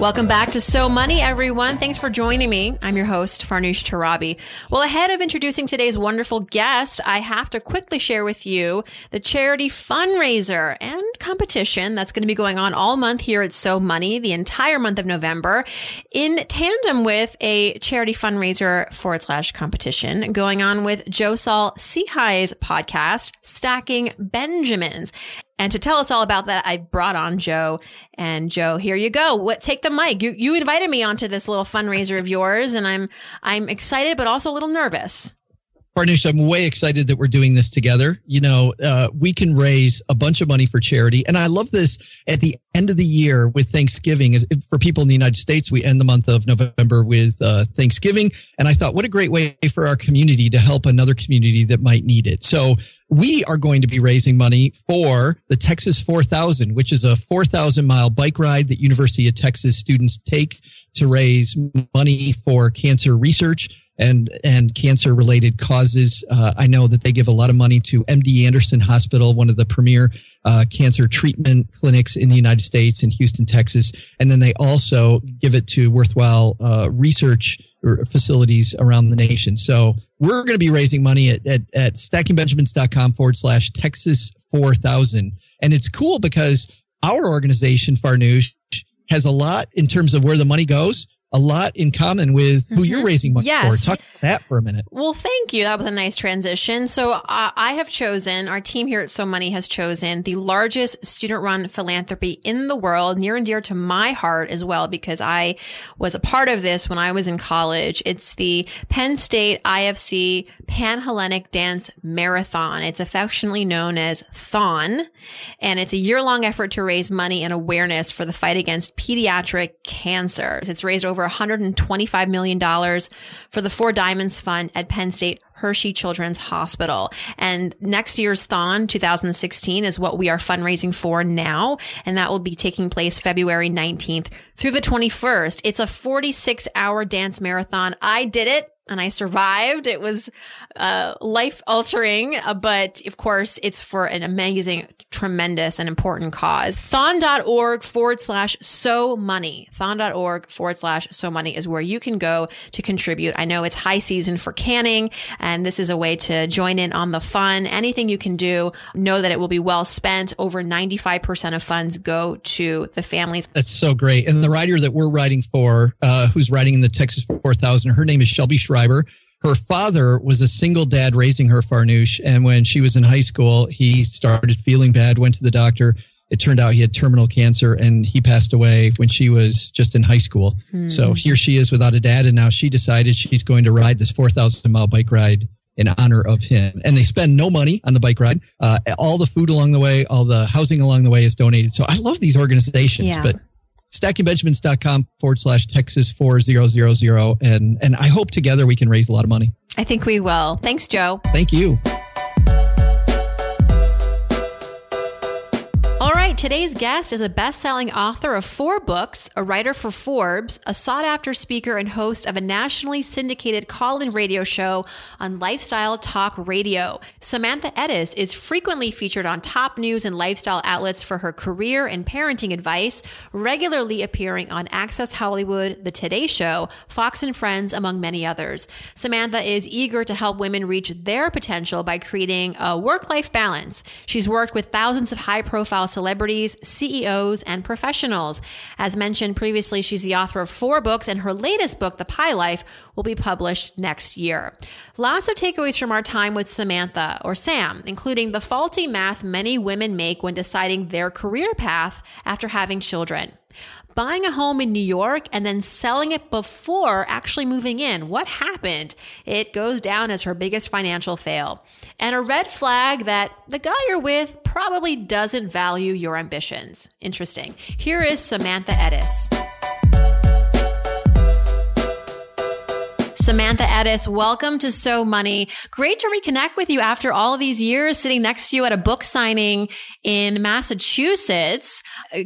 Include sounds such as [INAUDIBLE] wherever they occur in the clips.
Welcome back to So Money, everyone. Thanks for joining me. I'm your host, Farnoosh Torabi. Well, ahead of introducing today's wonderful guest, I have to quickly share with you the charity fundraiser and competition that's going to be going on all month here at So Money, the entire month of November, in tandem with a charity fundraiser forward slash competition going on with Joe Saul-Sehy's podcast, Stacking Benjamins. And to tell us all about that, I brought on Joe. And Joe, here you go. What take the mic. You you invited me onto this little fundraiser of yours, and I'm I'm excited but also a little nervous. Farnoosh, I'm way excited that we're doing this together. You know, uh, we can raise a bunch of money for charity. And I love this at the end of the year with Thanksgiving. For people in the United States, we end the month of November with uh, Thanksgiving. And I thought, what a great way for our community to help another community that might need it. So we are going to be raising money for the Texas 4000, which is a 4,000 mile bike ride that University of Texas students take to raise money for cancer research and and cancer related causes. Uh, I know that they give a lot of money to MD Anderson Hospital, one of the premier uh, cancer treatment clinics in the United States in Houston, Texas, and then they also give it to worthwhile uh, research facilities around the nation. So we're going to be raising money at, at, at stackingbenjamins.com forward slash Texas 4000. And it's cool because our organization, Farnoosh, has a lot in terms of where the money goes a lot in common with who mm-hmm. you're raising money yes. for. Talk about that for a minute. Well, thank you. That was a nice transition. So uh, I have chosen, our team here at So Money has chosen the largest student run philanthropy in the world, near and dear to my heart as well, because I was a part of this when I was in college. It's the Penn State IFC Panhellenic Dance Marathon. It's affectionately known as THON, and it's a year long effort to raise money and awareness for the fight against pediatric cancer. It's raised over over $125 million for the Four Diamonds Fund at Penn State Hershey Children's Hospital. And next year's Thon 2016 is what we are fundraising for now. And that will be taking place February 19th through the 21st. It's a 46 hour dance marathon. I did it and I survived. It was uh, life altering, uh, but of course, it's for an amazing, tremendous, and important cause. Thon.org forward slash so money. Thon.org forward slash so money is where you can go to contribute. I know it's high season for canning, and this is a way to join in on the fun. Anything you can do, know that it will be well spent. Over 95% of funds go to the families. That's so great. And the rider that we're riding for, uh, who's riding in the Texas 4000, her name is Shelby Schreiber driver. Her father was a single dad raising her, Farnoosh. And when she was in high school, he started feeling bad, went to the doctor. It turned out he had terminal cancer and he passed away when she was just in high school. Mm. So here she is without a dad. And now she decided she's going to ride this 4,000 mile bike ride in honor of him. And they spend no money on the bike ride. Uh, all the food along the way, all the housing along the way is donated. So I love these organizations, yeah. but stackingbenjamins.com forward slash Texas 4000. And, and I hope together we can raise a lot of money. I think we will. Thanks, Joe. Thank you. Today's guest is a best selling author of four books, a writer for Forbes, a sought after speaker, and host of a nationally syndicated call in radio show on Lifestyle Talk Radio. Samantha Ettus is frequently featured on top news and lifestyle outlets for her career and parenting advice, regularly appearing on Access Hollywood, The Today Show, Fox and Friends, among many others. Samantha is eager to help women reach their potential by creating a work life balance. She's worked with thousands of high profile celebrities celebrities, CEOs, and professionals. As mentioned previously, she's the author of four books, and her latest book, The Pie Life, will be published next year. Lots of takeaways from our time with Samantha, or Sam, including the faulty math many women make when deciding their career path after having children. Buying a home in New York and then selling it before actually moving in. What happened? It goes down as her biggest financial fail. And a red flag that the guy you're with probably doesn't value your ambitions. Interesting. Here is Samantha Ettus. Samantha Ettus, welcome to So Money. Great to reconnect with you after all these years sitting next to you at a book signing in Massachusetts.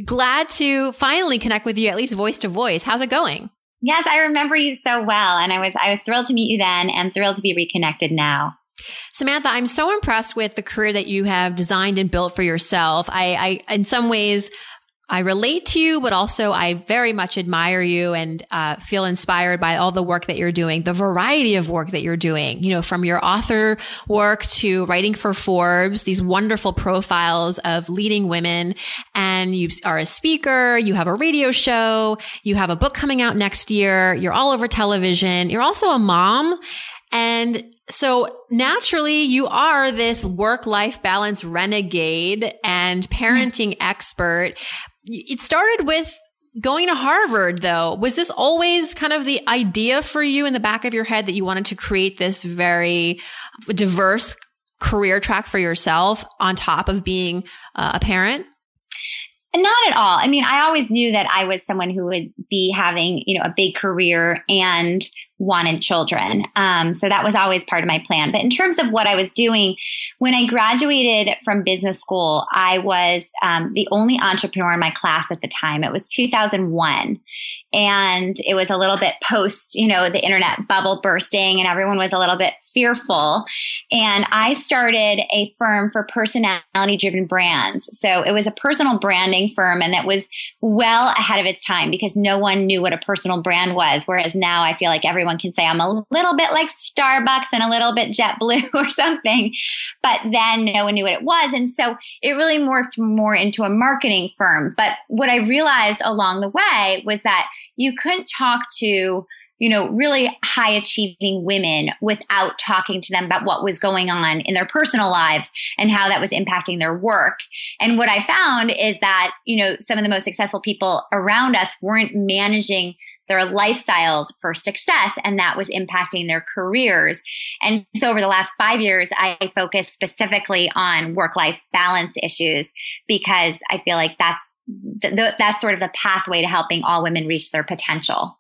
Glad to finally connect with you, at least voice to voice. How's it going? Yes, I remember you so well. And I was, I was thrilled to meet you then and thrilled to be reconnected now. Samantha, I'm so impressed with the career that you have designed and built for yourself. I, I in some ways, I relate to you, but also I very much admire you and uh, feel inspired by all the work that you're doing, the variety of work that you're doing, you know, from your author work to writing for Forbes, these wonderful profiles of leading women. And you are a speaker, you have a radio show, you have a book coming out next year, you're all over television, you're also a mom. And so naturally you are this work life balance renegade and parenting [LAUGHS] expert. It started with going to Harvard though. Was this always kind of the idea for you in the back of your head that you wanted to create this very diverse career track for yourself on top of being uh, a parent? Not at all. I mean, I always knew that I was someone who would be having, you know, a big career and wanted children. Um, so that was always part of my plan. But in terms of what I was doing, when I graduated from business school, I was um, the only entrepreneur in my class at the time. It was 2001. And it was a little bit post, you know, the internet bubble bursting and everyone was a little bit fearful. And I started a firm for personality driven brands. So it was a personal branding firm and that was well ahead of its time because no one knew what a personal brand was. Whereas now I feel like everyone can say I'm a little bit like Starbucks and a little bit JetBlue [LAUGHS] or something. But then no one knew what it was. And so it really morphed more into a marketing firm. But what I realized along the way was that you couldn't talk to you know, really high achieving women without talking to them about what was going on in their personal lives and how that was impacting their work. And what I found is that, you know, some of the most successful people around us weren't managing their lifestyles for success and that was impacting their careers. And so over the last five years, I focused specifically on work life balance issues because I feel like that's that's sort of the pathway to helping all women reach their potential.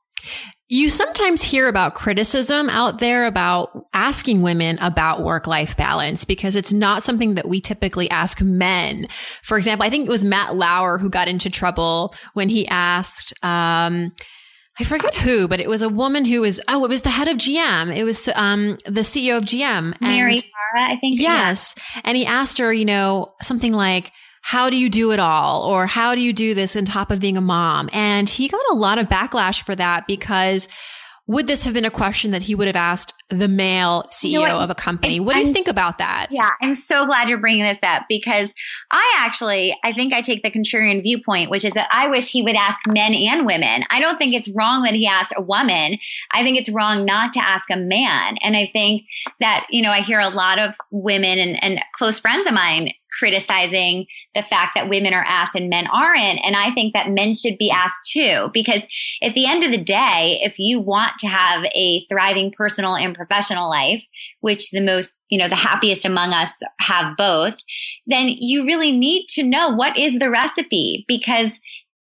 You sometimes hear about criticism out there about asking women about work life balance because it's not something that we typically ask men. For example, I think it was Matt Lauer who got into trouble when he asked, um, I forget who, but it was a woman who was, oh, it was the head of GM. It was, um, the CEO of GM. Mary Barra, I think. Yes. Yeah. And he asked her, you know, something like, how do you do it all? Or how do you do this on top of being a mom? And he got a lot of backlash for that because would this have been a question that he would have asked the male CEO you know of a company? What do you I'm, think about that? Yeah, I'm so glad you're bringing this up because I actually, I think I take the contrarian viewpoint, which is that I wish he would ask men and women. I don't think it's wrong that he asked a woman. I think it's wrong not to ask a man. And I think that, you know, I hear a lot of women and, and close friends of mine criticizing the fact that women are asked and men aren't. And I think that men should be asked too, because at the end of the day, if you want to have a thriving personal and professional life, which the most, you know, the happiest among us have both, then you really need to know what is the recipe because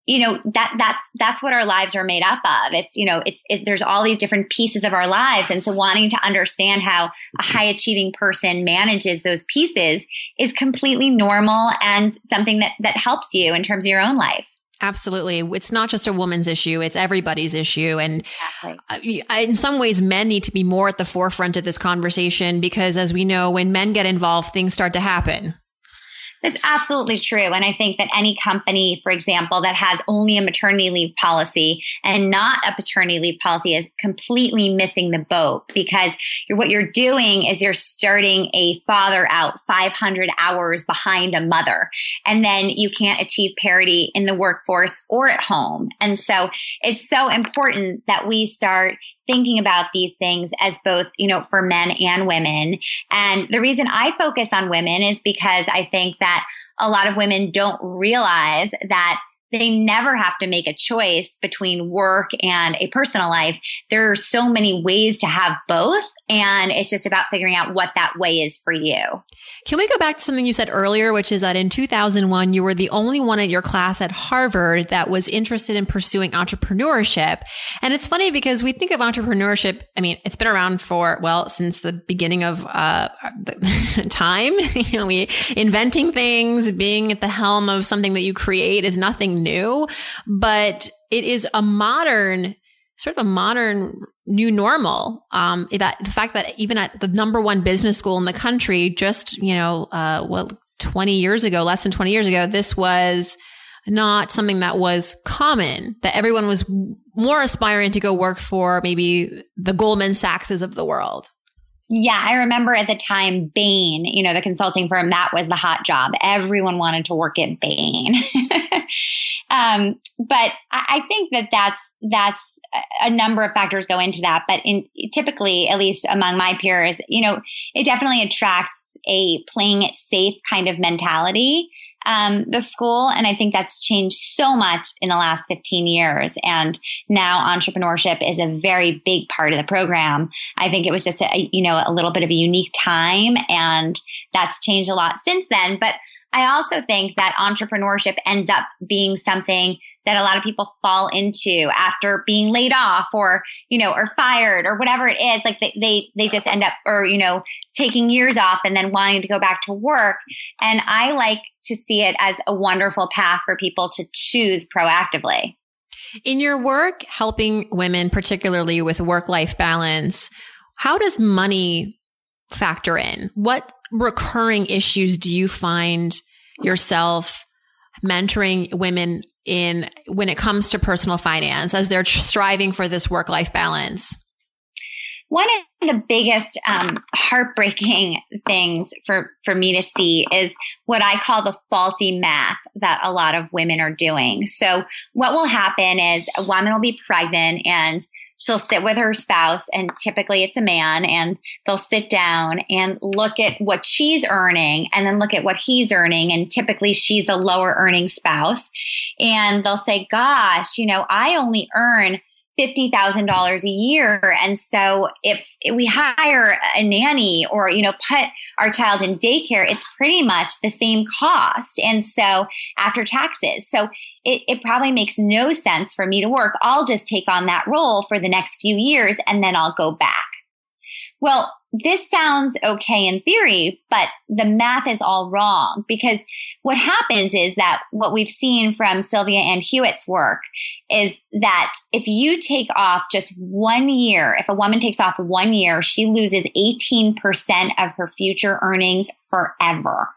you know that that's that's what our lives are made up of it's you know it's it, there's all these different pieces of our lives and so wanting to understand how a high achieving person manages those pieces is completely normal and something that that helps you in terms of your own life Absolutely. It's not just a woman's issue. It's everybody's issue. And exactly. Uh, in some ways, men need to be more at the forefront of this conversation because as we know, when men get involved, things start to happen. That's absolutely true. And I think that any company, for example, that has only a maternity leave policy and not a paternity leave policy is completely missing the boat because you're, what you're doing is you're starting a father out 500 hours behind a mother. And then you can't achieve parity in the workforce or at home. And so it's so important that we start thinking about these things as both, you know, for men and women. And the reason I focus on women is because I think that a lot of women don't realize that they never have to make a choice between work and a personal life. There are so many ways to have both. And it's just about figuring out what that way is for you. Can we go back to something you said earlier, which is that in 2001, you were the only one at your class at Harvard that was interested in pursuing entrepreneurship. And it's funny because we think of entrepreneurship. I mean, it's been around for, well, since the beginning of uh, [LAUGHS] time. [LAUGHS] you know, we inventing things, being at the helm of something that you create is nothing new, but it is a modern sort of a modern new normal. Um, that the fact that even at the number one business school in the country, just, you know, uh, well, 20 years ago, less than 20 years ago, this was not something that was common, that everyone was more aspiring to go work for maybe the Goldman Sachses of the world. Yeah, I remember at the time Bain, you know, the consulting firm, that was the hot job. Everyone wanted to work at Bain. [LAUGHS] um, but I, I think that that's, that's a number of factors go into that. But in typically, at least among my peers, you know, it definitely attracts a playing it safe kind of mentality um, the school. And I think that's changed so much in the last 15 years. And now entrepreneurship is a very big part of the program. I think it was just a, you know, a little bit of a unique time and that's changed a lot since then. But I also think that entrepreneurship ends up being something that a lot of people fall into after being laid off or, you know, or fired or whatever it is. Like they, they, they just end up or, you know, taking years off and then wanting to go back to work. And I like to see it as a wonderful path for people to choose proactively. In your work helping women, particularly with work life balance, how does money factor in? What recurring issues do you find yourself mentoring women in when it comes to personal finance as they're striving for this work life balance? One of the biggest um, heartbreaking things for, for me to see is what I call the faulty math that a lot of women are doing. So what will happen is a woman will be pregnant and she'll sit with her spouse and typically it's a man and they'll sit down and look at what she's earning and then look at what he's earning and typically she's a lower earning spouse. And they'll say gosh you know i only earn $50,000 a year. And so if, we hire a nanny or, you know, put our child in daycare, it's pretty much the same cost. And so after taxes, so it, it probably makes no sense for me to work. I'll just take on that role for the next few years and then I'll go back. Well, this sounds okay in theory, but the math is all wrong because what happens is that what we've seen from Sylvia Ann Hewlett's work is that if you take off just one year, if a woman takes off one year, she loses 18% of her future earnings forever.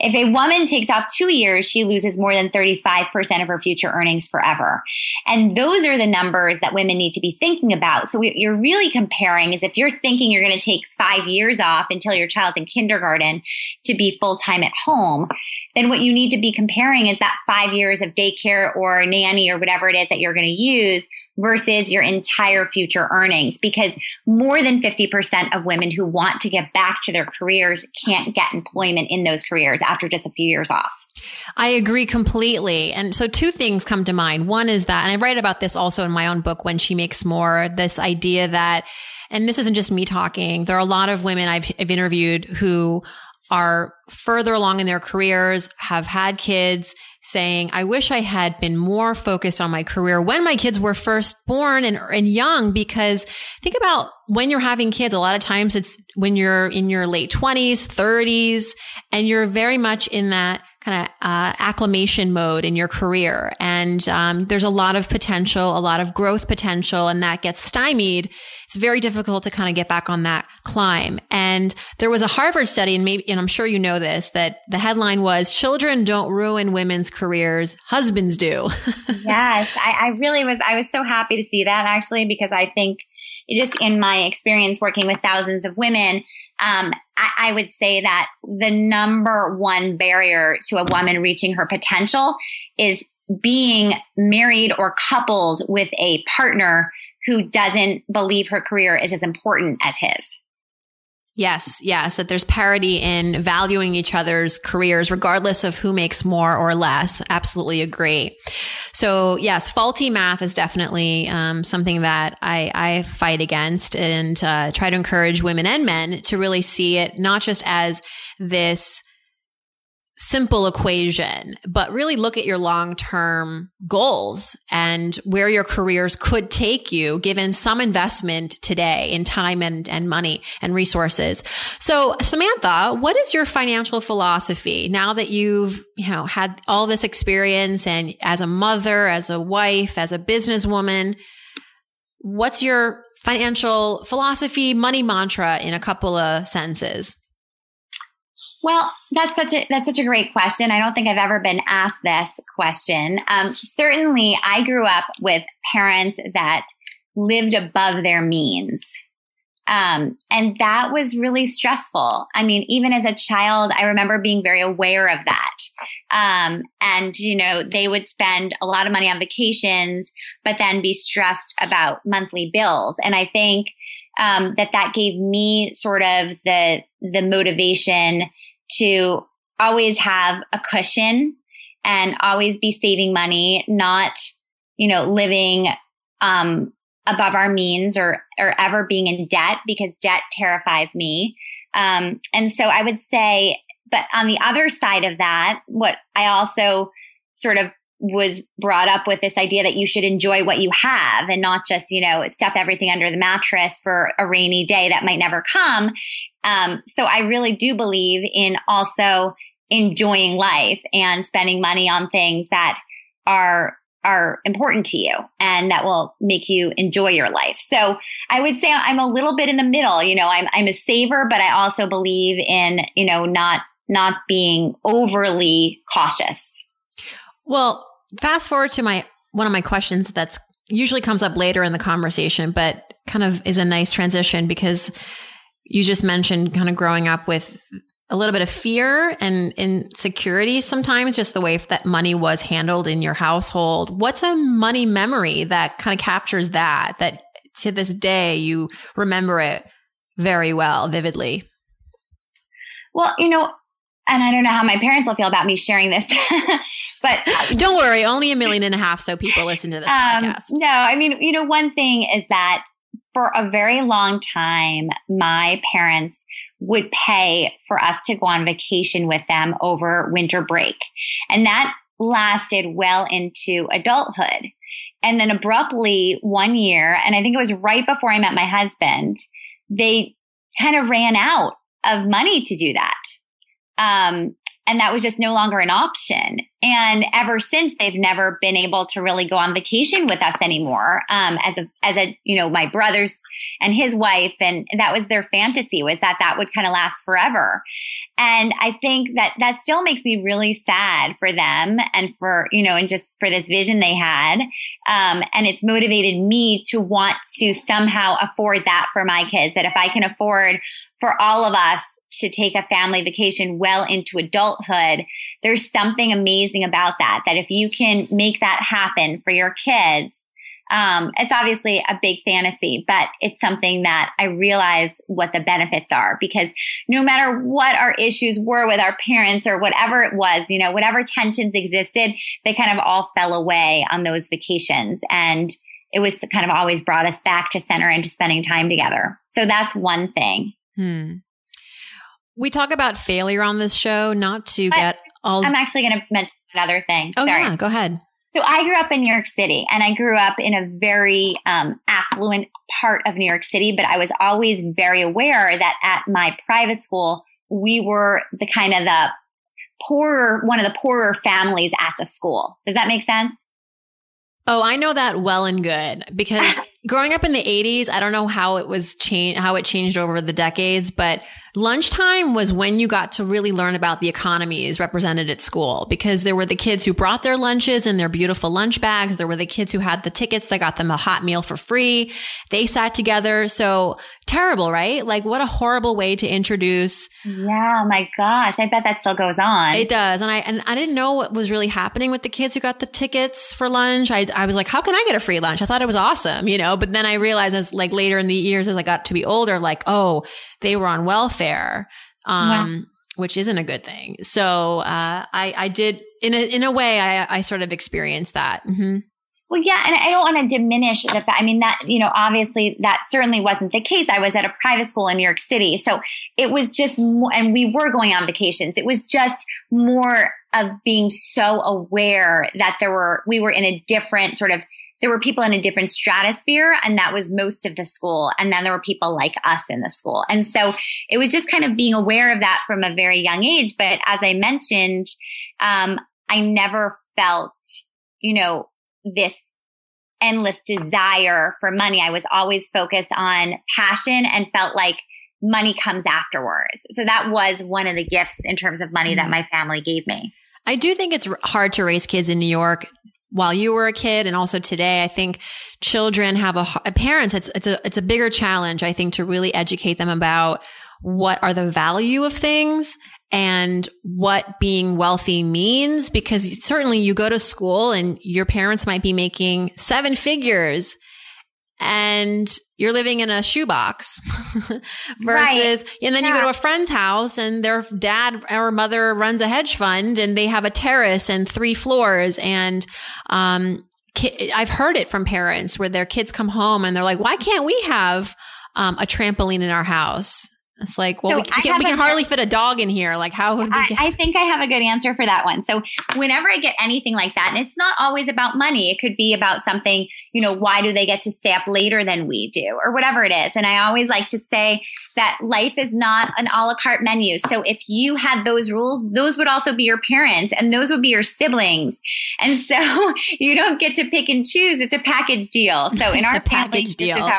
If a woman takes off two years, she loses more than 35% of her future earnings forever. And those are the numbers that women need to be thinking about. So what you're really comparing is if you're thinking you're going to take five years off until your child's in kindergarten to be full time at home, then what you need to be comparing is that five years of daycare or nanny or whatever it is that you're going to use versus your entire future earnings because more than 50% of women who want to get back to their careers can't get employment in those careers after just a few years off. I agree completely. And so two things come to mind. One is that, and I write about this also in my own book, When She Makes More, this idea that, and this isn't just me talking, there are a lot of women I've, I've interviewed who are further along in their careers, have had kids, saying, I wish I had been more focused on my career when my kids were first born and, and young, because think about when you're having kids, a lot of times it's when you're in your late twenties, thirties, and you're very much in that kind of uh, acclimation mode in your career. And um, there's a lot of potential, a lot of growth potential, and that gets stymied. It's very difficult to kind of get back on that climb. And there was a Harvard study, and maybe, and I'm sure you know this, that the headline was "Children don't ruin women's careers, husbands do." [LAUGHS] yes, I, I really was. I was so happy to see that actually because I think just in my experience working with thousands of women um, I, I would say that the number one barrier to a woman reaching her potential is being married or coupled with a partner who doesn't believe her career is as important as his. Yes, yes, that there's parity in valuing each other's careers, regardless of who makes more or less. Absolutely agree. So yes, faulty math is definitely um, something that I, I, fight against and uh, try to encourage women and men to really see it not just as this simple equation, but really look at your long term goals and where your careers could take you given some investment today in time and, and money and resources. So Samantha, what is your financial philosophy now that you've, you know, had all this experience and as a mother, as a wife, as a businesswoman, what's your financial philosophy, money mantra in a couple of sentences? Well, that's such a that's such a great question. I don't think I've ever been asked this question. Um, certainly, I grew up with parents that lived above their means, um, and that was really stressful. I mean, even as a child, I remember being very aware of that. Um, and you know, they would spend a lot of money on vacations, but then be stressed about monthly bills. And I think um, that that gave me sort of the the motivation to always have a cushion and always be saving money, not, you know, living, um, above our means or, or ever being in debt because debt terrifies me. Um, and so I would say, but on the other side of that, what I also sort of was brought up with this idea that you should enjoy what you have and not just, you know, stuff everything under the mattress for a rainy day that might never come. Um, so I really do believe in also enjoying life and spending money on things that are are important to you and that will make you enjoy your life. So I would say I'm a little bit in the middle. You know, I'm I'm a saver, but I also believe in, you know, not not being overly cautious. Well, fast forward to my one of my questions that's usually comes up later in the conversation, but kind of is a nice transition because you just mentioned kind of growing up with a little bit of fear and insecurity sometimes, just the way that money was handled in your household. What's a money memory that kind of captures that, that to this day you remember it very well, vividly? Well, you know, and I don't know how my parents will feel about me sharing this, [LAUGHS] but don't worry, only a million and a half so people listen to this um, podcast. No, I mean, you know, one thing is that for a very long time, my parents would pay for us to go on vacation with them over winter break. And that lasted well into adulthood. And then abruptly one year, and I think it was right before I met my husband, they kind of ran out of money to do that. Um, and that was just no longer an option. And ever since, they've never been able to really go on vacation with us anymore. Um, as a, as a, you know, my brothers and his wife, and that was their fantasy was that that would kind of last forever. And I think that that still makes me really sad for them and for, you know, and just for this vision they had. Um, and it's motivated me to want to somehow afford that for my kids, that if I can afford for all of us to take a family vacation well into adulthood, there's something amazing about that. That if you can make that happen for your kids, um, it's obviously a big fantasy, but it's something that I realize what the benefits are because no matter what our issues were with our parents or whatever it was, you know, whatever tensions existed, they kind of all fell away on those vacations. And it was kind of always brought us back to center and to spending time together. So that's one thing. Hmm. We talk about failure on this show, not to but get all. I'm actually going to mention another thing. Oh, Sorry. yeah. Go ahead. So I grew up in New York City and I grew up in a very um, affluent part of New York City, but I was always very aware that at my private school, we were the kind of the poorer, one of the poorer families at the school. Does that make sense? Oh, I know that well and good because [LAUGHS] growing up in the 80s, I don't know how it was changed, how it changed over the decades, but lunchtime was when you got to really learn about the economies represented at school because there were the kids who brought their lunches in their beautiful lunch bags. There were the kids who had the tickets that got them a hot meal for free. They sat together. So terrible, right? Like what a horrible way to introduce. Yeah. My gosh. I bet that still goes on. It does. And I, and I didn't know what was really happening with the kids who got the tickets for lunch. I, I was like, how can I get a free lunch? I thought it was awesome, you know, but then I realized as like later in the years, as I got to be older, like, oh, they were on welfare. Um, yeah. which isn't a good thing. So, uh, I, I did in a, in a way, I, I sort of experienced that. Mm-hmm. Well, yeah, and I don't want to diminish the fact. I mean, that you know, obviously, that certainly wasn't the case. I was at a private school in New York City, so it was just, more, and we were going on vacations. It was just more of being so aware that there were we were in a different sort of there were people in a different stratosphere and that was most of the school and then there were people like us in the school and so it was just kind of being aware of that from a very young age but as i mentioned um, i never felt you know this endless desire for money. I was always focused on passion and felt like money comes afterwards. So that was one of the gifts in terms of money that mm-hmm. my family gave me. I do think it's hard to raise kids in New York while you were a kid and also today. I think children have a, parents, it's, it's a, it's a bigger challenge, I think, to really educate them about what are the value of things and what being wealthy means because certainly you go to school and your parents might be making seven figures and you're living in a shoebox [LAUGHS] versus right. and then yeah. you go to a friend's house and their dad or mother runs a hedge fund and they have a terrace and three floors and um I've heard it from parents where their kids come home and they're like, why can't we have um, a trampoline in our house? It's like, well, so we, we, can, we can hardly fit a dog in here. Like, how would we? Get- I, I think I have a good answer for that one. So, whenever I get anything like that, and it's not always about money, it could be about something, you know, why do they get to stay up later than we do, or whatever it is. And I always like to say that life is not an a la carte menu. So, if you had those rules, those would also be your parents, and those would be your siblings. And so, [LAUGHS] you don't get to pick and choose. It's a package deal. So, [LAUGHS] in our package family, deal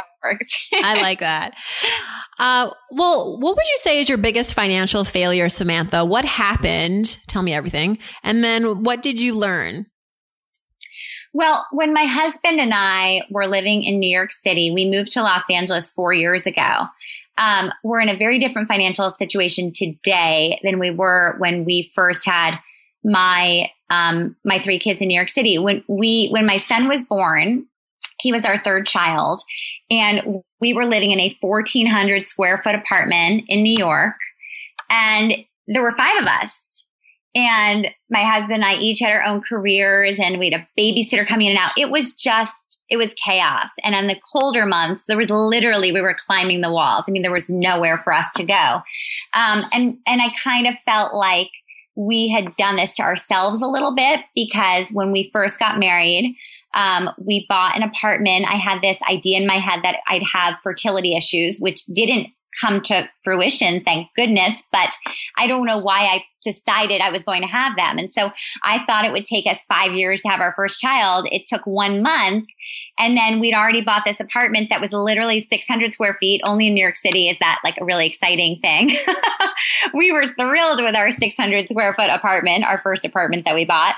I like [LAUGHS] that. Uh, well, what would you say is your biggest financial failure, Samantha? What happened? Tell me everything. And then what did you learn? Well, when my husband and I were living in New York City, we moved to Los Angeles four years ago. Um, we're in a very different financial situation today than we were when we first had my um, my three kids in New York City. When we when my son was born, he was our third child. And we were living in a 1400 square foot apartment in New York. And there were five of us. And my husband and I each had our own careers and we had a babysitter coming in and out. It was just, it was chaos. And on the colder months, there was literally, we were climbing the walls. I mean, there was nowhere for us to go. Um, and, and I kind of felt like we had done this to ourselves a little bit because when we first got married, um, we bought an apartment. I had this idea in my head that I'd have fertility issues, which didn't come to fruition, thank goodness. But I don't know why I decided I was going to have them. And so I thought it would take us five years to have our first child. It took one month. And then we'd already bought this apartment that was literally 600 square feet. Only in New York City is that like a really exciting thing. [LAUGHS] we were thrilled with our 600 square foot apartment, our first apartment that we bought.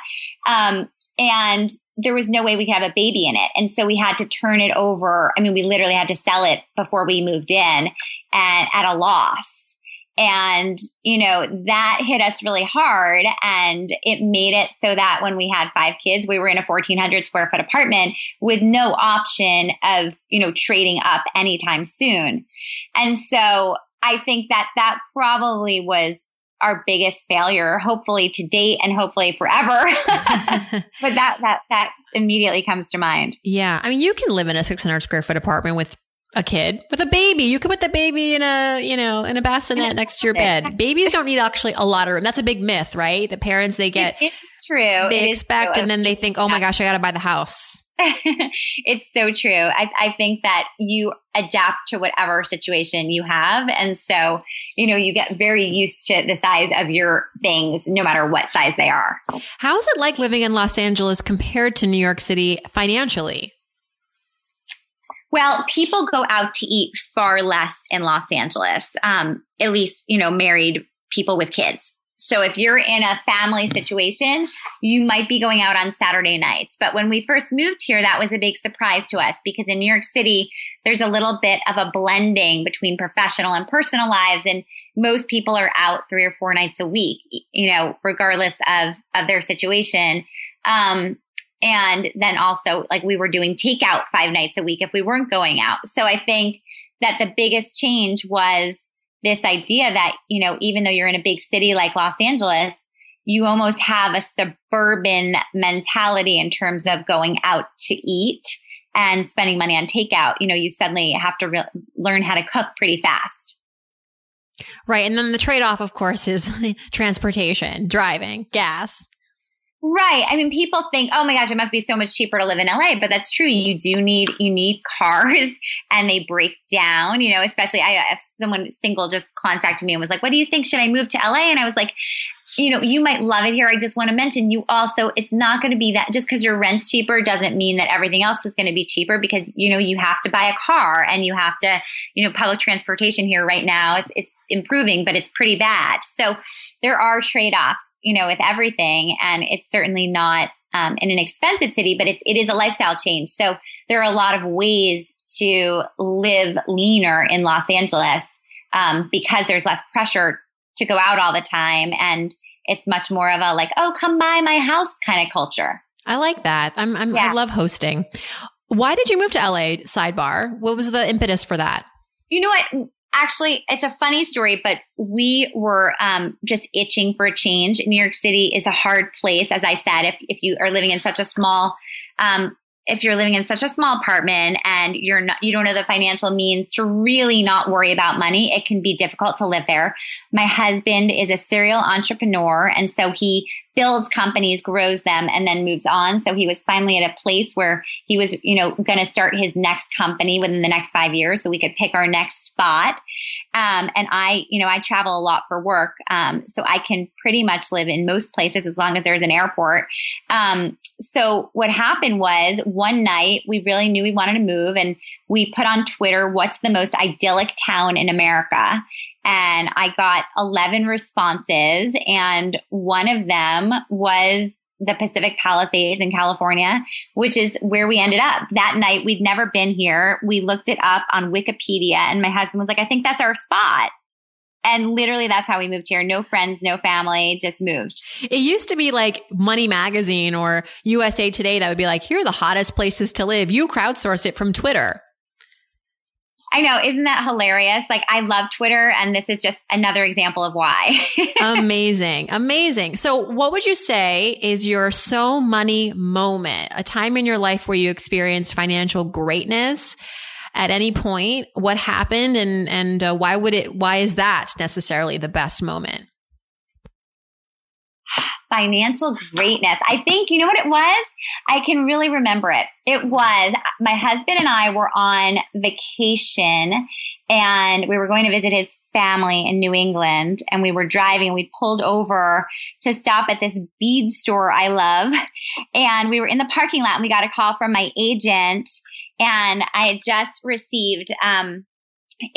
Um, and there was no way we could have a baby in it. And so we had to turn it over. I mean, we literally had to sell it before we moved in and at a loss. And, you know, that hit us really hard and it made it so that when we had five kids, we were in a 1400 square foot apartment with no option of, you know, trading up anytime soon. And so I think that that probably was our biggest failure, hopefully to date and hopefully forever. [LAUGHS] [LAUGHS] but that that that immediately comes to mind. Yeah, I mean, you can live in a 600 square foot apartment with a kid with a baby. You can put the baby in a, you know, in a bassinet next to your bed. Babies don't need actually a lot of room. That's a big myth, right? The parents they get it's true. They it expect and then they think, "Oh my gosh, I got to buy the house." [LAUGHS] it's so true. I, I think that you adapt to whatever situation you have. And so, you know, you get very used to the size of your things, no matter what size they are. How's it like living in Los Angeles compared to New York City financially? Well, people go out to eat far less in Los Angeles, um, at least, you know, married people with kids. So if you're in a family situation, you might be going out on Saturday nights. But when we first moved here, that was a big surprise to us because in New York City, there's a little bit of a blending between professional and personal lives. And most people are out three or four nights a week, you know, regardless of, of their situation. Um, and then also like we were doing takeout five nights a week if we weren't going out. So I think that the biggest change was this idea that, you know, even though you're in a big city like Los Angeles, you almost have a suburban mentality in terms of going out to eat and spending money on takeout. You know, you suddenly have to re- learn how to cook pretty fast. Right. And then the trade off, of course, is [LAUGHS] transportation, driving, gas. Right. I mean, people think, oh my gosh, it must be so much cheaper to live in LA, but that's true. You do need, you need cars [LAUGHS] and they break down, you know, especially I, if someone single just contacted me and was like, what do you think? Should I move to LA? And I was like, you know, you might love it here. I just want to mention you also, it's not going to be that just because your rent's cheaper doesn't mean that everything else is going to be cheaper because, you know, you have to buy a car and you have to, you know, public transportation here right now, it's, it's improving, but it's pretty bad. So there are trade offs you know, with everything. And it's certainly not um, in an expensive city, but it's, it is a lifestyle change. So there are a lot of ways to live leaner in Los Angeles um, because there's less pressure to go out all the time. And it's much more of a like, oh, come by my house kind of culture. I like that. I'm, I'm yeah. I love hosting. Why did you move to LA? Sidebar. What was the impetus for that? You know what? Actually, it's a funny story, but we were um, just itching for a change. New York City is a hard place, as I said. If if you are living in such a small, um, if you're living in such a small apartment and you're not, you don't have the financial means to really not worry about money, it can be difficult to live there. My husband is a serial entrepreneur, and so he builds companies, grows them, and then moves on. So he was finally at a place where he was, you know, going to start his next company within the next five years. So we could pick our next spot. Um, and I, you know, I travel a lot for work. Um, so I can pretty much live in most places as long as there's an airport. Um, so what happened was one night we really knew we wanted to move and we put on Twitter, what's the most idyllic town in America? And I got 11 responses and one of them was the Pacific Palisades in California, which is where we ended up. That night, we'd never been here. We looked it up on Wikipedia and my husband was like, I think that's our spot. And literally that's how we moved here. No friends, no family, just moved. It used to be like Money Magazine or USA Today that would be like, here are the hottest places to live. You crowdsourced it from Twitter. I know. Isn't that hilarious? Like, I love Twitter, and this is just another example of why. [LAUGHS] amazing. Amazing. So, what would you say is your so money moment? A time in your life where you experienced financial greatness at any point? What happened, and, and uh, why would it, why is that necessarily the best moment? Financial greatness. I think, you know what it was? I can really remember it. It was my husband and I were on vacation and we were going to visit his family in New England and we were driving. We pulled over to stop at this bead store I love. And we were in the parking lot and we got a call from my agent and I had just received, um,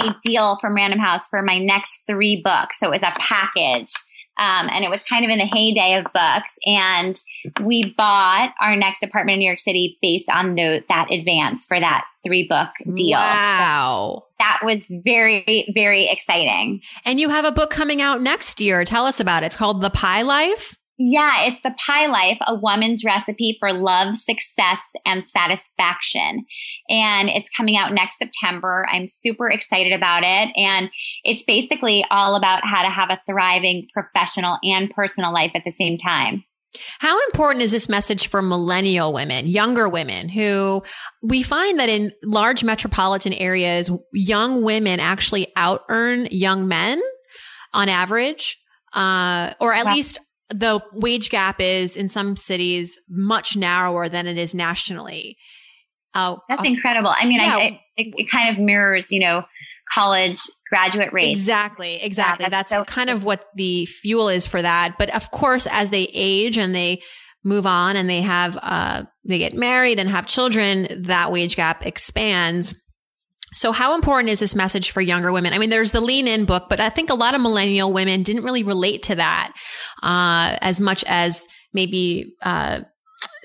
a deal from Random House for my next three books. So it was a package. Um, and it was kind of in the heyday of books. And we bought our next apartment in New York City based on the, that advance for that three book deal. Wow. So that was very, very exciting. And you have a book coming out next year. Tell us about it. It's called The Pie Life. Yeah, it's the Pie Life, a woman's recipe for love, success, and satisfaction. And it's coming out next September. I'm super excited about it. And it's basically all about how to have a thriving professional and personal life at the same time. How important is this message for millennial women, younger women who we find that in large metropolitan areas, young women actually out earn young men on average? Uh, or at least the wage gap is in some cities much narrower than it is nationally. Uh, That's uh, incredible. I mean, yeah. I, it, it, kind of mirrors, you know, college graduate rates. Exactly, exactly. Yeah, that's, that's so kind of what the fuel is for that. But of course, as they age and they move on and they have, uh, they get married and have children, that wage gap expands. So how important is this message for younger women? I mean, there's the lean in book, but I think a lot of millennial women didn't really relate to that, uh, as much as maybe, uh,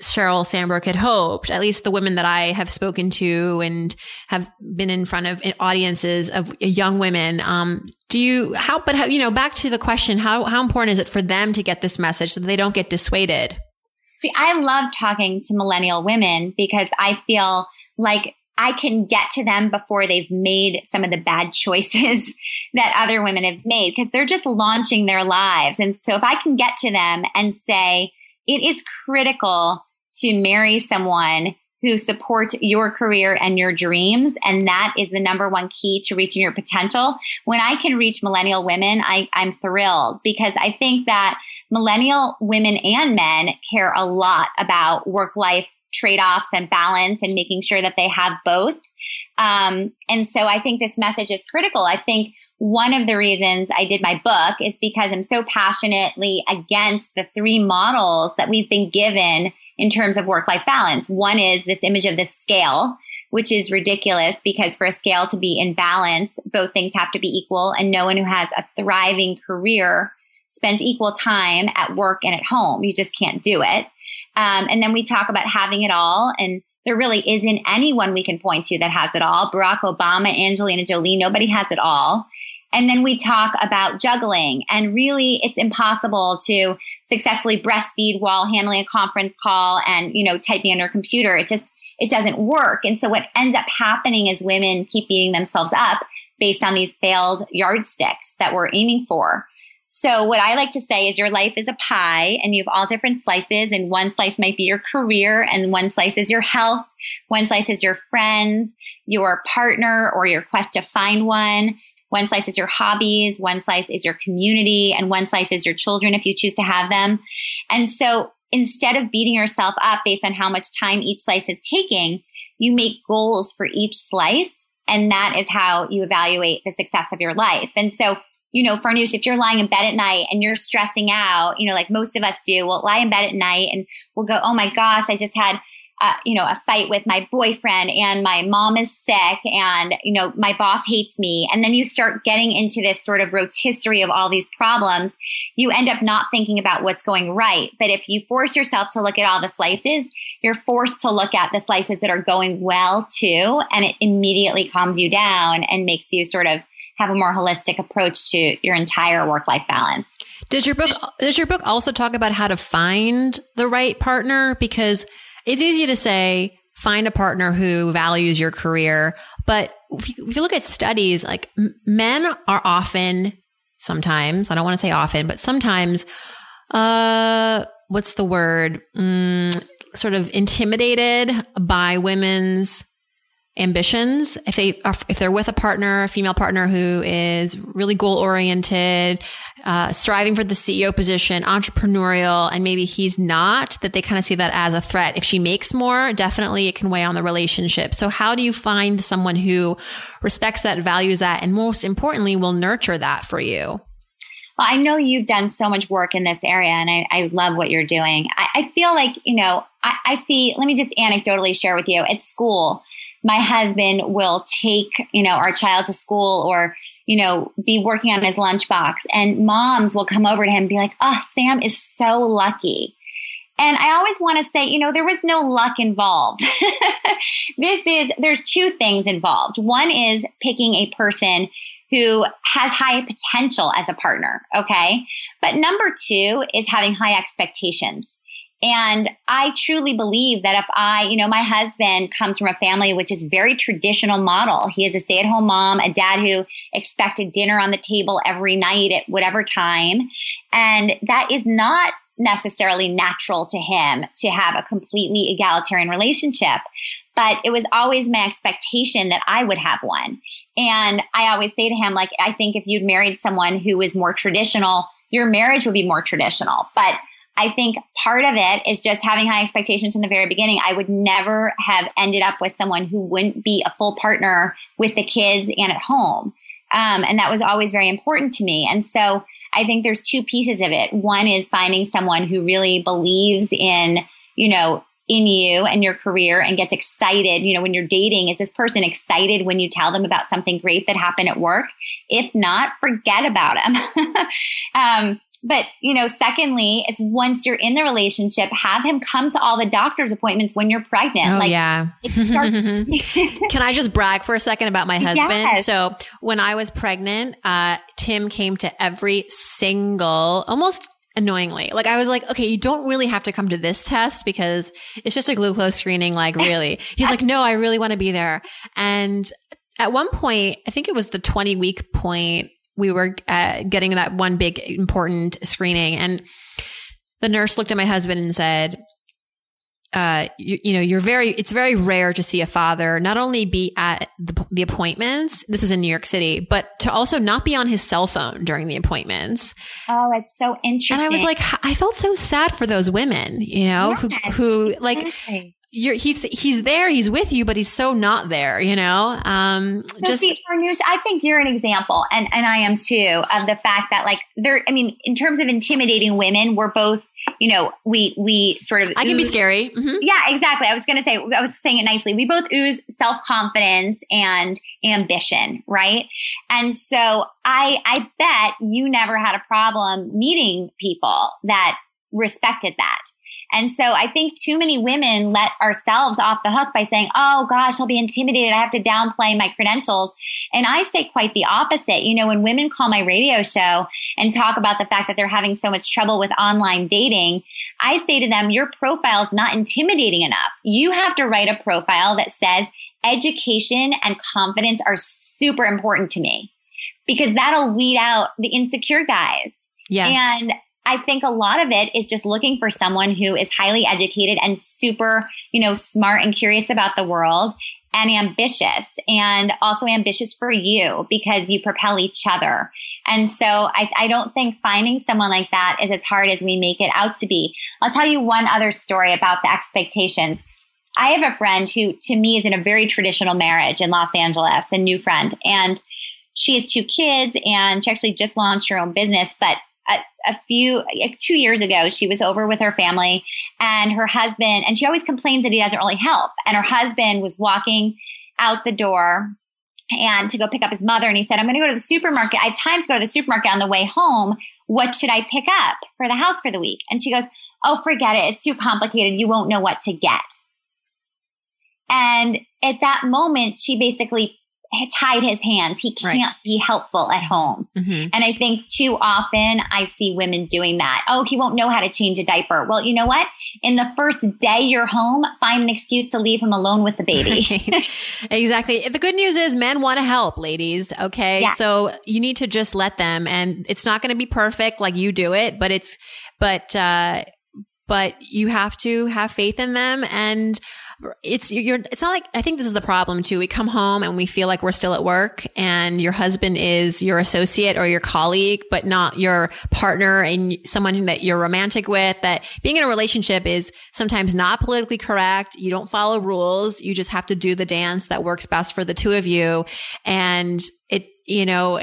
Sheryl Sandberg had hoped, at least the women that I have spoken to and have been in front of audiences of young women. Um, do you, how, but how, you know, back to the question, how, how important is it for them to get this message so that they don't get dissuaded? See, I love talking to millennial women because I feel like I can get to them before they've made some of the bad choices [LAUGHS] that other women have made because they're just launching their lives. And so if I can get to them and say, it is critical to marry someone who supports your career and your dreams. And that is the number one key to reaching your potential. When I can reach millennial women, I, I'm thrilled because I think that millennial women and men care a lot about work life trade offs and balance and making sure that they have both. Um, and so I think this message is critical. I think one of the reasons I did my book is because I'm so passionately against the three models that we've been given in terms of work life balance. One is this image of the scale, which is ridiculous because for a scale to be in balance, both things have to be equal and no one who has a thriving career spends equal time at work and at home. You just can't do it. Um, and then we talk about having it all and there really isn't anyone we can point to that has it all. Barack Obama, Angelina Jolie, nobody has it all. And then we talk about juggling and really it's impossible to successfully breastfeed while handling a conference call and, you know, typing on your computer. It just, it doesn't work. And so what ends up happening is women keep beating themselves up based on these failed yardsticks that we're aiming for. So what I like to say is your life is a pie and you have all different slices and one slice might be your career and one slice is your health. One slice is your friends, your partner or your quest to find one. One slice is your hobbies, one slice is your community, and one slice is your children if you choose to have them. And so instead of beating yourself up based on how much time each slice is taking, you make goals for each slice. And that is how you evaluate the success of your life. And so, you know, Farnoosh, if you're lying in bed at night and you're stressing out, you know, like most of us do, we'll lie in bed at night and we'll go, Oh my gosh, I just had uh, you know, a fight with my boyfriend and my mom is sick and, you know, my boss hates me. And then you start getting into this sort of rotisserie of all these problems. You end up not thinking about what's going right. But if you force yourself to look at all the slices, you're forced to look at the slices that are going well too. And it immediately calms you down and makes you sort of have a more holistic approach to your entire work life balance. Does your book does your book also talk about how to find the right partner because it's easy to say, find a partner who values your career. But if you, if you look at studies, like men are often, sometimes, I don't want to say often, but sometimes, uh, what's the word? Mm, sort of intimidated by women's ambitions. If they are if they're with a partner a female partner who is really goal oriented uh, striving for the ceo position entrepreneurial and maybe he's not that they kind of see that as a threat. If she makes more definitely it can weigh on the relationship. So how do you find someone who respects that values that and most importantly will nurture that for you? Well, I know you've done so much work in this area and I, I love what you're doing. I, I feel like, you know, I, I see, let me just anecdotally share with you. At school my husband will take, you know, our child to school or, you know, be working on his lunchbox and moms will come over to him and be like, oh, Sam is so lucky. And I always want to say, you know, there was no luck involved. [LAUGHS] this is, there's two things involved. One is picking a person who has high potential as a partner. Okay. But number two is having high expectations. And I truly believe that if I, you know, my husband comes from a family which is very traditional model. He is a stay at home mom, a dad who expected dinner on the table every night at whatever time. And that is not necessarily natural to him to have a completely egalitarian relationship. But it was always my expectation that I would have one. And I always say to him, like, I think if you'd married someone who was more traditional, your marriage would be more traditional. But I think part of it is just having high expectations from the very beginning. I would never have ended up with someone who wouldn't be a full partner with the kids and at home. Um, and that was always very important to me. And so I think there's two pieces of it. One is finding someone who really believes in, you know, in you and your career and gets excited. You know, when you're dating, is this person excited when you tell them about something great that happened at work? If not, forget about them. [LAUGHS] um, but, you know, secondly, it's once you're in the relationship, have him come to all the doctor's appointments when you're pregnant. Oh, like, yeah. It starts. [LAUGHS] [LAUGHS] Can I just brag for a second about my husband? Yes. So when I was pregnant, uh, Tim came to every single, almost annoyingly. Like I was like, okay, you don't really have to come to this test because it's just a glucose screening. Like really, [LAUGHS] he's like, no, I really want to be there. And at one point, I think it was the 20 week point, we were uh, getting that one big important screening and the nurse looked at my husband and said, uh, you, you, know, you're very, it's very rare to see a father not only be at the, the, appointments, this is in New York City, but to also not be on his cell phone during the appointments. Oh, it's so interesting. And I was like, I felt so sad for those women, you know, yes, who, who exactly. like, you're, he's he's there, he's with you, but he's so not there, you know. Um, so just see, Farnoosh, I think you're an example, and and I am too, of the fact that like there. I mean, in terms of intimidating women, we're both you know, we we sort of I can ooze, be scary. Mm-hmm. Yeah, exactly. I was going to say I was saying it nicely. We both ooze self-confidence and ambition, right? And so I I bet you never had a problem meeting people that respected that. And so I think too many women let ourselves off the hook by saying, Oh gosh, I'll be intimidated. I have to downplay my credentials. And I say quite the opposite. You know, when women call my radio show and talk about the fact that they're having so much trouble with online dating, I say to them, your profile is not intimidating enough. You have to write a profile that says education and confidence are super important to me because that'll weed out the insecure guys. Yeah. And I think a lot of it is just looking for someone who is highly educated and super, you know, smart and curious about the world and ambitious and also ambitious for you because you propel each other. And so I, I, don't think finding someone like that is as hard as we make it out to be. I'll tell you one other story about the expectations. I have a friend who to me is in a very traditional marriage in Los Angeles, a new friend, and she has two kids and she actually just launched her own business, but a, few two years ago she was over with her family and her husband and she always complains that he doesn't really help. And her husband was walking out the door and to go pick up his mother and he said i'm going to go to the supermarket. I have time to go to the supermarket on the way home. What should i pick up for the house for the week? And she goes oh forget it. It's too complicated. You won't know what to get. And at that moment she basically tied his hands. He can't right. be helpful at home. Mm-hmm. And I think too often I see women doing that. Oh, he won't know how to change a diaper. Well, you know what? In the first day you're home, find an excuse to leave him alone with the baby. Right. [LAUGHS] exactly. The good news is men want to help, ladies. Okay. Yeah. So you need to just let them and it's not going to be perfect like you do it, but it's, but, uh, but you have to have faith in them and it's you're it's not like I think this is the problem too. We come home and we feel like we're still at work and your husband is your associate or your colleague, but not your partner and someone that you're romantic with. That being in a relationship is sometimes not politically correct. You don't follow rules. You just have to do the dance that works best for the two of you. And it, you know,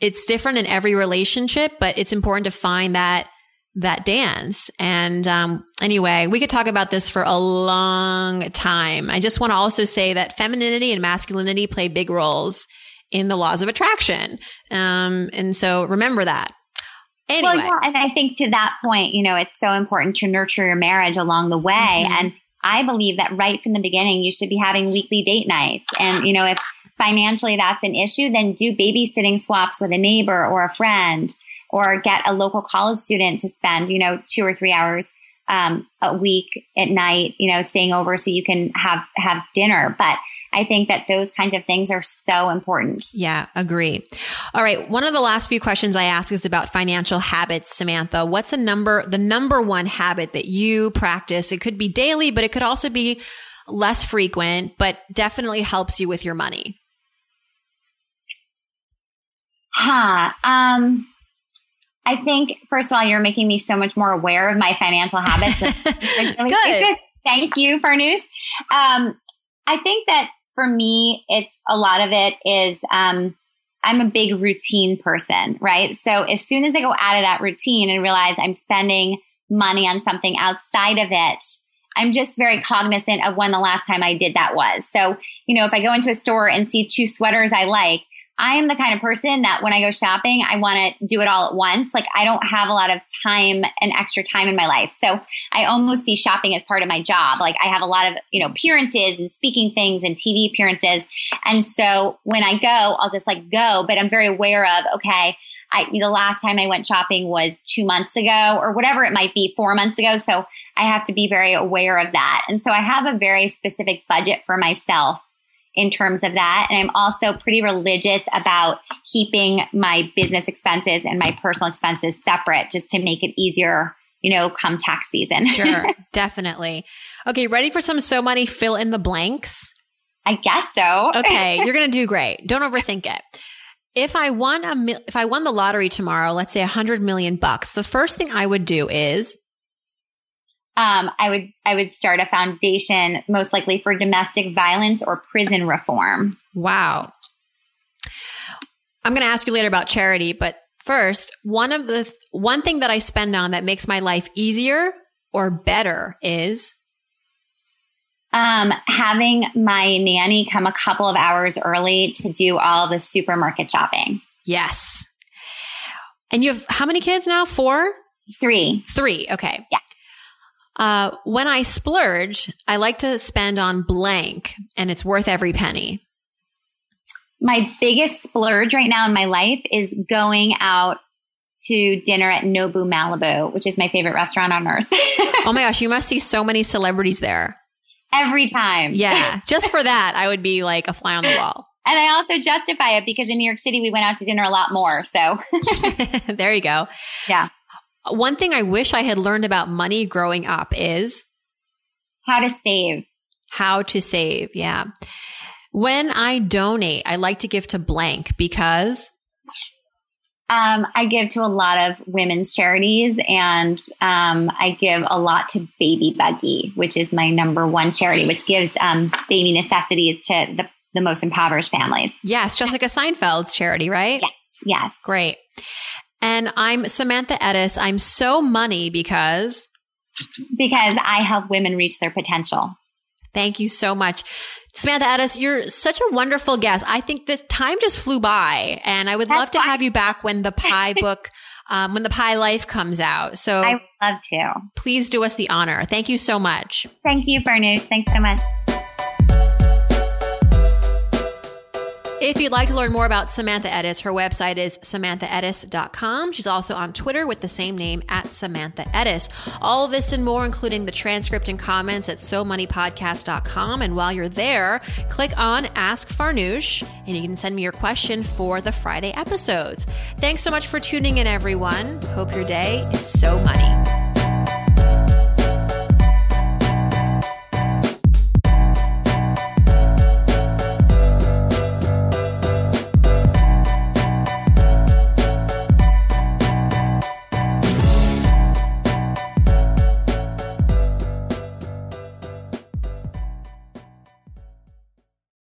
it's different in every relationship, but it's important to find that that dance. And um, anyway, we could talk about this for a long time. I just want to also say that femininity and masculinity play big roles in the laws of attraction. Um, and so remember that. Anyway. Well, yeah, and I think to that point, you know, it's so important to nurture your marriage along the way. Mm-hmm. And I believe that right from the beginning, you should be having weekly date nights. And, you know, if financially that's an issue, then do babysitting swaps with a neighbor or a friend or get a local college student to spend, you know, two or three hours um, a week at night, you know, staying over so you can have have dinner. But I think that those kinds of things are so important. Yeah, agree. All right. One of the last few questions I ask is about financial habits, Samantha. What's a number, the number one habit that you practice? It could be daily, but it could also be less frequent, but definitely helps you with your money. Huh. Um, I think, first of all, you're making me so much more aware of my financial habits. [LAUGHS] Good. Thank you, Farnoosh. Um, I think that for me, it's a lot of it is um, I'm a big routine person, right? So as soon as I go out of that routine and realize I'm spending money on something outside of it, I'm just very cognizant of when the last time I did that was. So, you know, if I go into a store and see two sweaters I like, I am the kind of person that when I go shopping, I want to do it all at once. Like I don't have a lot of time and extra time in my life. So I almost see shopping as part of my job. Like I have a lot of, you know, appearances and speaking things and TV appearances. And so when I go, I'll just like go, but I'm very aware of, okay, I, the last time I went shopping was two months ago or whatever it might be, four months ago. So I have to be very aware of that. And so I have a very specific budget for myself in terms of that. And I'm also pretty religious about keeping my business expenses and my personal expenses separate just to make it easier, you know, come tax season. [LAUGHS] sure, definitely. Okay, ready for some so money fill in the blanks? I guess so. [LAUGHS] okay, you're going to do great. Don't overthink it. If I won a if I won the lottery tomorrow, let's say a 100 million bucks, the first thing I would do is um, I would I would start a foundation most likely for domestic violence or prison reform. Wow. I'm going to ask you later about charity, but first, one of the th- one thing that I spend on that makes my life easier or better is um, having my nanny come a couple of hours early to do all the supermarket shopping. Yes. And you have how many kids now? Four? Three. Three. Okay. Yeah. Uh, when I splurge, I like to spend on blank and it's worth every penny. My biggest splurge right now in my life is going out to dinner at Nobu Malibu, which is my favorite restaurant on earth. oh my [LAUGHS] gosh, you must see so many celebrities there. Every time. Yeah. [LAUGHS] Just for that, I would be like a fly on the wall. And I also justify it because in New York City, we went out to dinner a lot more. So [LAUGHS] there you go. Yeah. One thing I wish I had learned about money growing up is how to save. How to save. Yeah. When I donate, I like to give to blank because um, I give to a lot of women's charities and um, I give a lot to Baby Buggy, which is my number one charity, which gives um, baby necessities to the, the most impoverished families. Yes, Jessica Seinfeld's charity, right? Yes, yes. Great. And I'm Samantha Ettus. I'm so money because because I help women reach their potential. Thank you so much. Samantha Ettus, you're such a wonderful guest. I think this time just flew by and I would That's love to fine. have you back when the pie [LAUGHS] book, um, when the pie life comes out. So I would love to. Please do us the honor. Thank you so much. Thank you, Farnoosh. Thanks so much. If you'd like to learn more about Samantha Ettus, her website is samanthaettus.com. She's also on Twitter with the same name at Samantha Ettus. All this and more, including the transcript and comments at SoMoneyPodcast.com. And while you're there, click on Ask Farnoosh and you can send me your question for the Friday episodes. Thanks so much for tuning in, everyone. Hope your day is so money.